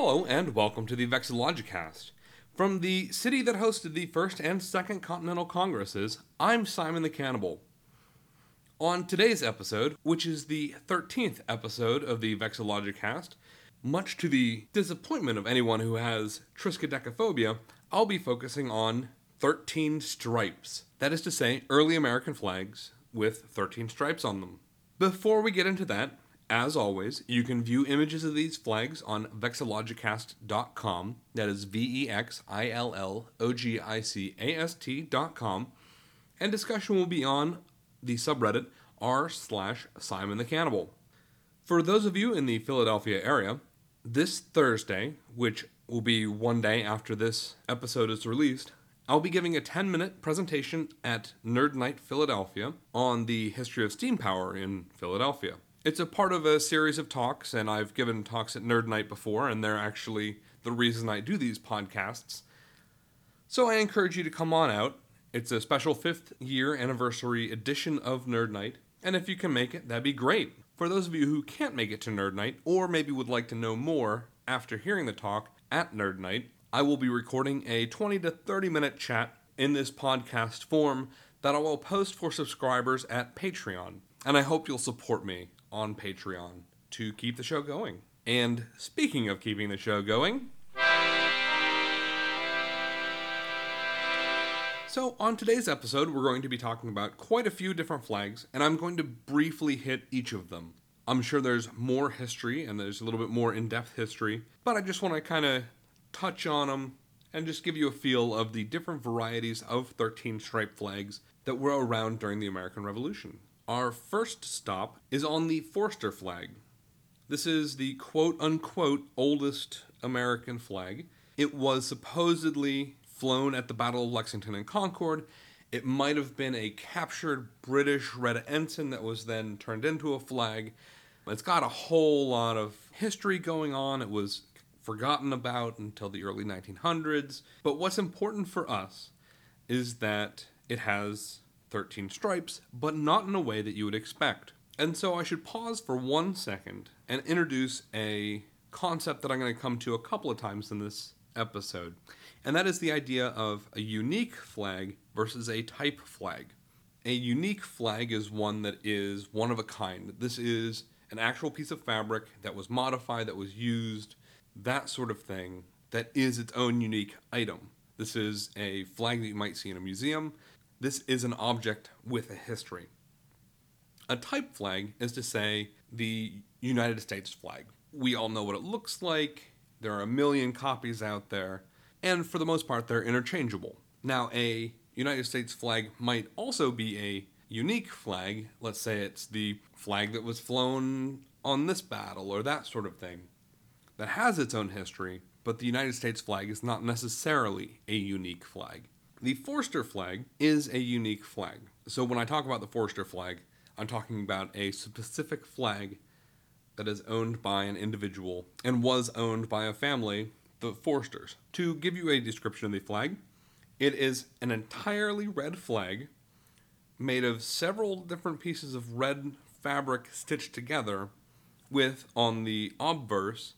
Hello and welcome to the Vexillogicast. From the city that hosted the First and Second Continental Congresses, I'm Simon the Cannibal. On today's episode, which is the 13th episode of the Vexillogicast, much to the disappointment of anyone who has triskaidekaphobia, I'll be focusing on 13 stripes. That is to say, early American flags with 13 stripes on them. Before we get into that, as always, you can view images of these flags on vexillogicast.com. That is V E X I L L O G I C A S T.com. And discussion will be on the subreddit r slash Simon the Cannibal. For those of you in the Philadelphia area, this Thursday, which will be one day after this episode is released, I'll be giving a 10 minute presentation at Nerd Night Philadelphia on the history of steam power in Philadelphia. It's a part of a series of talks, and I've given talks at Nerd Night before, and they're actually the reason I do these podcasts. So I encourage you to come on out. It's a special fifth year anniversary edition of Nerd Night, and if you can make it, that'd be great. For those of you who can't make it to Nerd Night, or maybe would like to know more after hearing the talk at Nerd Night, I will be recording a 20 to 30 minute chat in this podcast form that I will post for subscribers at Patreon. And I hope you'll support me on Patreon to keep the show going. And speaking of keeping the show going, So, on today's episode, we're going to be talking about quite a few different flags, and I'm going to briefly hit each of them. I'm sure there's more history and there's a little bit more in depth history, but I just want to kind of touch on them and just give you a feel of the different varieties of 13 stripe flags that were around during the American Revolution. Our first stop is on the Forster flag. This is the quote unquote oldest American flag. It was supposedly flown at the Battle of Lexington and Concord. It might have been a captured British red ensign that was then turned into a flag. It's got a whole lot of history going on. It was forgotten about until the early 1900s. But what's important for us is that it has 13 stripes, but not in a way that you would expect. And so I should pause for one second and introduce a concept that I'm going to come to a couple of times in this episode and that is the idea of a unique flag versus a type flag. A unique flag is one that is one of a kind. This is an actual piece of fabric that was modified, that was used, that sort of thing, that is its own unique item. This is a flag that you might see in a museum. This is an object with a history. A type flag is to say the United States flag. We all know what it looks like. There are a million copies out there and for the most part, they're interchangeable. Now, a United States flag might also be a unique flag. Let's say it's the flag that was flown on this battle or that sort of thing, that has its own history, but the United States flag is not necessarily a unique flag. The Forster flag is a unique flag. So when I talk about the Forster flag, I'm talking about a specific flag that is owned by an individual and was owned by a family the Forsters. To give you a description of the flag, it is an entirely red flag made of several different pieces of red fabric stitched together with, on the obverse,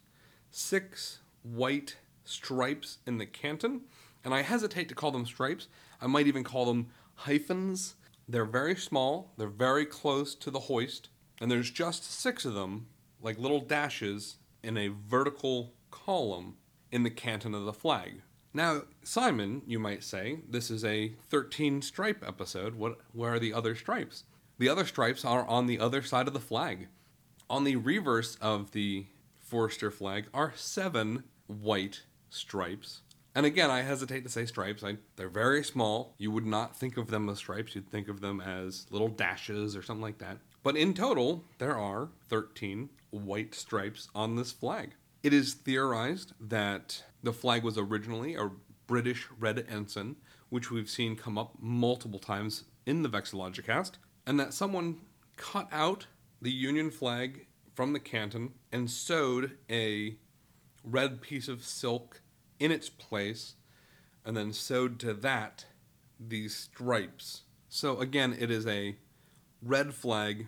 six white stripes in the canton. And I hesitate to call them stripes, I might even call them hyphens. They're very small, they're very close to the hoist, and there's just six of them, like little dashes, in a vertical column in the canton of the flag. Now, Simon, you might say, this is a 13 stripe episode. What where are the other stripes? The other stripes are on the other side of the flag. On the reverse of the Forster flag are seven white stripes. And again, I hesitate to say stripes. I, they're very small. You would not think of them as stripes. You'd think of them as little dashes or something like that. But in total, there are 13 white stripes on this flag. It is theorized that the flag was originally a British red ensign, which we've seen come up multiple times in the Vexillogicast, and that someone cut out the Union flag from the canton and sewed a red piece of silk in its place, and then sewed to that these stripes. So again, it is a red flag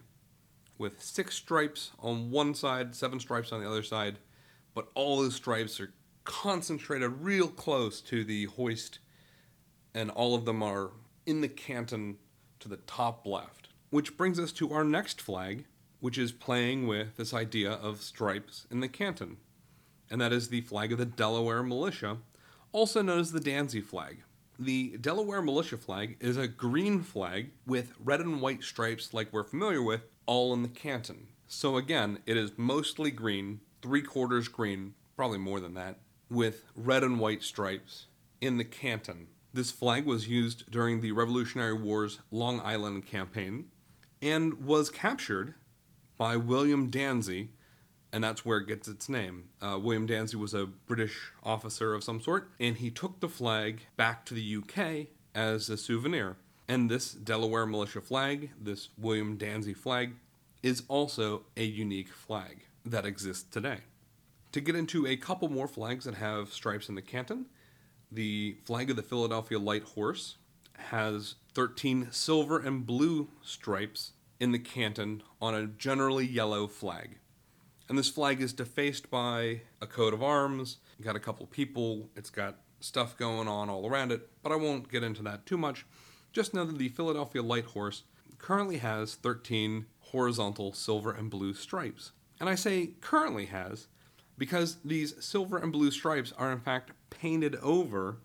with six stripes on one side, seven stripes on the other side, but all those stripes are concentrated real close to the hoist, and all of them are in the canton to the top left. Which brings us to our next flag, which is playing with this idea of stripes in the canton, and that is the flag of the Delaware Militia, also known as the Dansey flag. The Delaware Militia flag is a green flag with red and white stripes, like we're familiar with, all in the canton. So again, it is mostly green, three quarters green, probably more than that, with red and white stripes in the canton. This flag was used during the Revolutionary War's Long Island campaign and was captured by William Dansey, and that's where it gets its name. Uh, William Dansey was a British officer of some sort, and he took the flag back to the UK as a souvenir. And this Delaware militia flag, this William Dansey flag, is also a unique flag that exists today. To get into a couple more flags that have stripes in the canton, the flag of the Philadelphia Light Horse has 13 silver and blue stripes in the canton on a generally yellow flag. And this flag is defaced by a coat of arms, You got a couple people, it's got stuff going on all around it, but I won't get into that too much. Just know that the Philadelphia Light Horse currently has 13 horizontal silver and blue stripes. And I say currently has because these silver and blue stripes are in fact painted over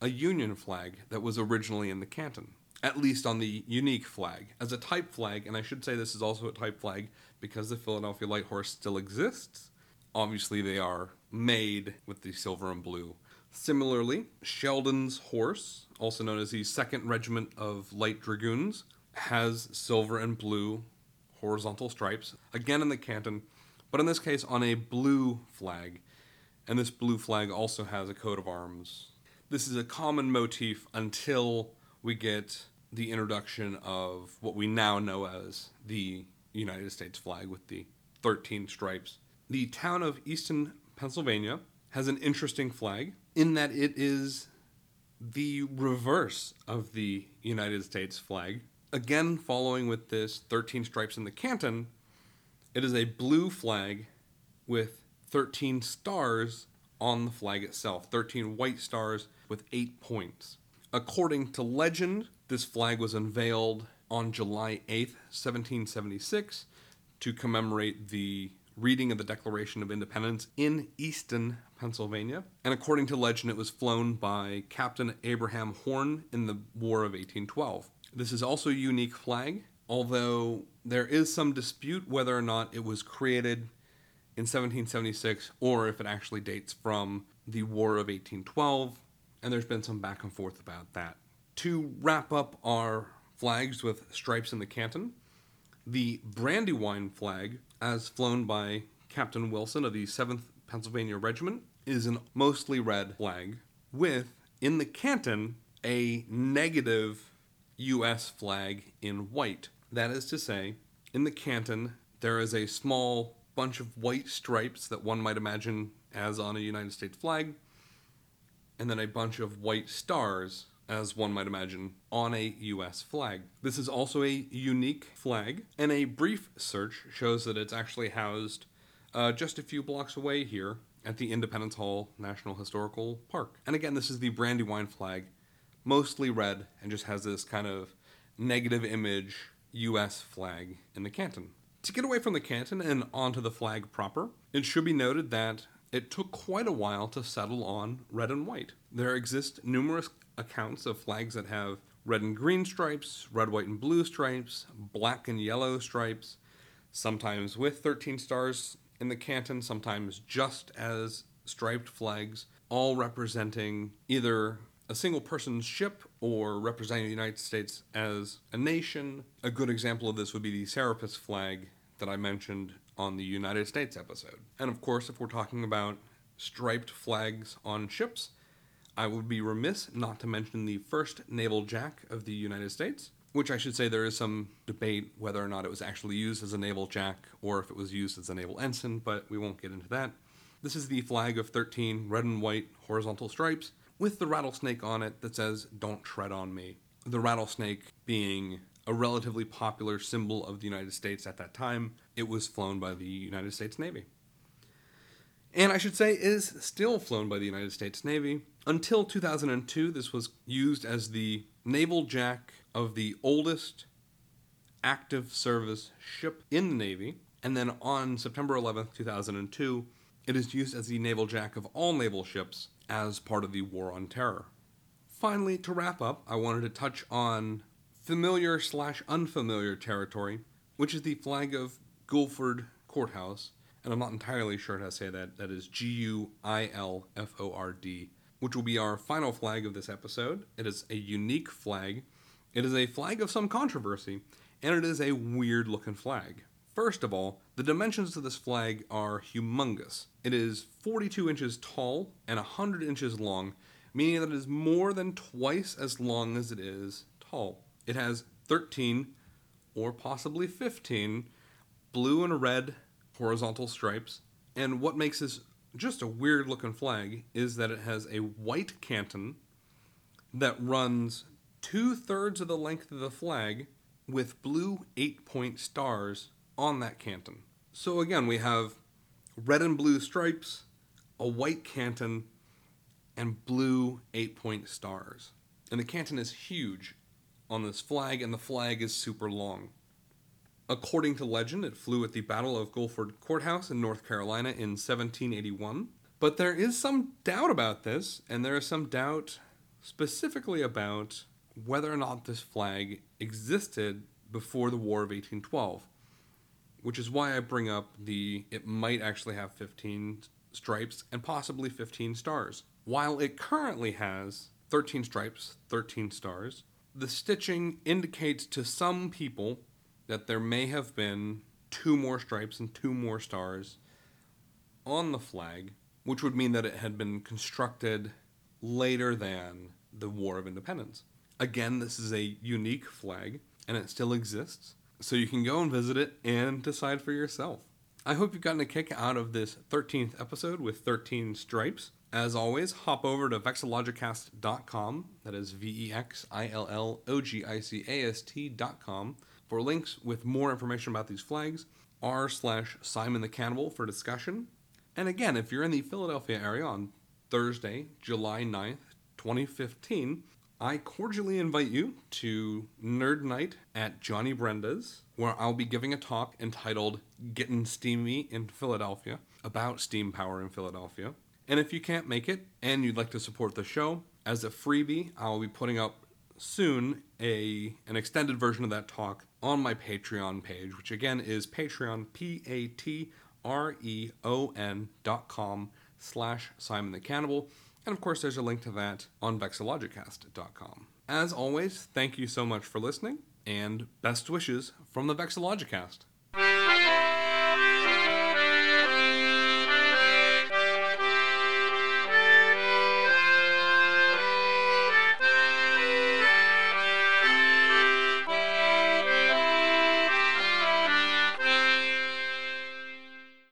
a Union flag that was originally in the canton, at least on the unique flag. As a type flag, and I should say this is also a type flag because the Philadelphia Light Horse still exists, obviously they are made with the silver and blue. Similarly, Sheldon's Horse, also known as the 2nd Regiment of Light Dragoons, has silver and blue horizontal stripes, again in the canton, but in this case on a blue flag. And this blue flag also has a coat of arms. This is a common motif until we get the introduction of what we now know as the United States flag with the 13 stripes. The town of Easton, Pennsylvania has an interesting flag in that it is the reverse of the United States flag. Again, following with this 13 stripes in the canton, it is a blue flag with 13 stars on the flag itself, 13 white stars with 8 points. According to legend, this flag was unveiled on July 8th, 1776, to commemorate the reading of the Declaration of Independence in Easton, Pennsylvania. And according to legend, it was flown by Captain Abraham Horn in the War of 1812. This is also a unique flag, although there is some dispute whether or not it was created in 1776 or if it actually dates from the War of 1812, and there's been some back and forth about that. To wrap up our flags with stripes in the canton, the Brandywine flag, as flown by Captain Wilson of the 7th Pennsylvania Regiment, is a mostly red flag with, in the canton, a negative US flag in white. That is to say, in the canton, there is a small bunch of white stripes that one might imagine as on a United States flag, and then a bunch of white stars, as one might imagine, on a US flag. This is also a unique flag, and a brief search shows that it's actually housed uh, just a few blocks away here at the Independence Hall National Historical Park. And again, this is the Brandywine flag, mostly red, and just has this kind of negative image US flag in the canton. To get away from the canton and onto the flag proper, it should be noted that it took quite a while to settle on red and white. There exist numerous accounts of flags that have red and green stripes, red, white, and blue stripes, black and yellow stripes, sometimes with 13 stars in the canton, sometimes just as striped flags, all representing either a single person's ship or representing the United States as a nation. A good example of this would be the Serapis flag that I mentioned on the United States episode. And of course, if we're talking about striped flags on ships, I would be remiss not to mention the first naval jack of the United States, which I should say there is some debate whether or not it was actually used as a naval jack or if it was used as a naval ensign, but we won't get into that. This is the flag of 13 red and white horizontal stripes with the rattlesnake on it that says, Don't tread on me. The rattlesnake being a relatively popular symbol of the United States at that time, it was flown by the United States Navy. And I should say is still flown by the United States Navy. Until 2002, this was used as the naval jack of the oldest active service ship in the Navy. And then on September 11th, 2002, it is used as the naval jack of all naval ships as part of the War on Terror. Finally, to wrap up, I wanted to touch on familiar slash unfamiliar territory, which is the flag of Guilford Courthouse. And I'm not entirely sure how to say that. That is G U I L F O R D, which will be our final flag of this episode. It is a unique flag. It is a flag of some controversy, and it is a weird looking flag. First of all, the dimensions of this flag are humongous. It is 42 inches tall and 100 inches long, meaning that it is more than twice as long as it is tall. It has 13 or possibly 15 blue and red horizontal stripes, and what makes this just a weird looking flag is that it has a white canton that runs two thirds of the length of the flag with blue eight point stars on that canton. So again, we have red and blue stripes, a white canton, and blue eight point stars. And the canton is huge on this flag, and the flag is super long. According to legend, it flew at the Battle of Guilford Courthouse in North Carolina in 1781. But there is some doubt about this, and there is some doubt specifically about whether or not this flag existed before the War of 1812 which is why I bring up the it might actually have 15 stripes and possibly 15 stars. While it currently has 13 stripes, 13 stars, the stitching indicates to some people that there may have been two more stripes and two more stars on the flag, which would mean that it had been constructed later than the War of Independence. Again, this is a unique flag and it still exists. So you can go and visit it and decide for yourself. I hope you've gotten a kick out of this 13th episode with 13 stripes. As always, hop over to vexillogicast.com, that is V E X I L L O G I C A S T.com, for links with more information about these flags, r slash Simon the Cannibal for discussion. And again, if you're in the Philadelphia area on Thursday, July 9th, 2015, I cordially invite you to Nerd Night at Johnny Brenda's, where I'll be giving a talk entitled Getting Steamy in Philadelphia about steam power in Philadelphia. And if you can't make it and you'd like to support the show, as a freebie, I'll be putting up soon a an extended version of that talk on my Patreon page, which again is Patreon P A T R E O N dot com slash Simon the Cannibal. And of course, there's a link to that on vexillogicast.com. As always, thank you so much for listening, and best wishes from the Vexillogicast.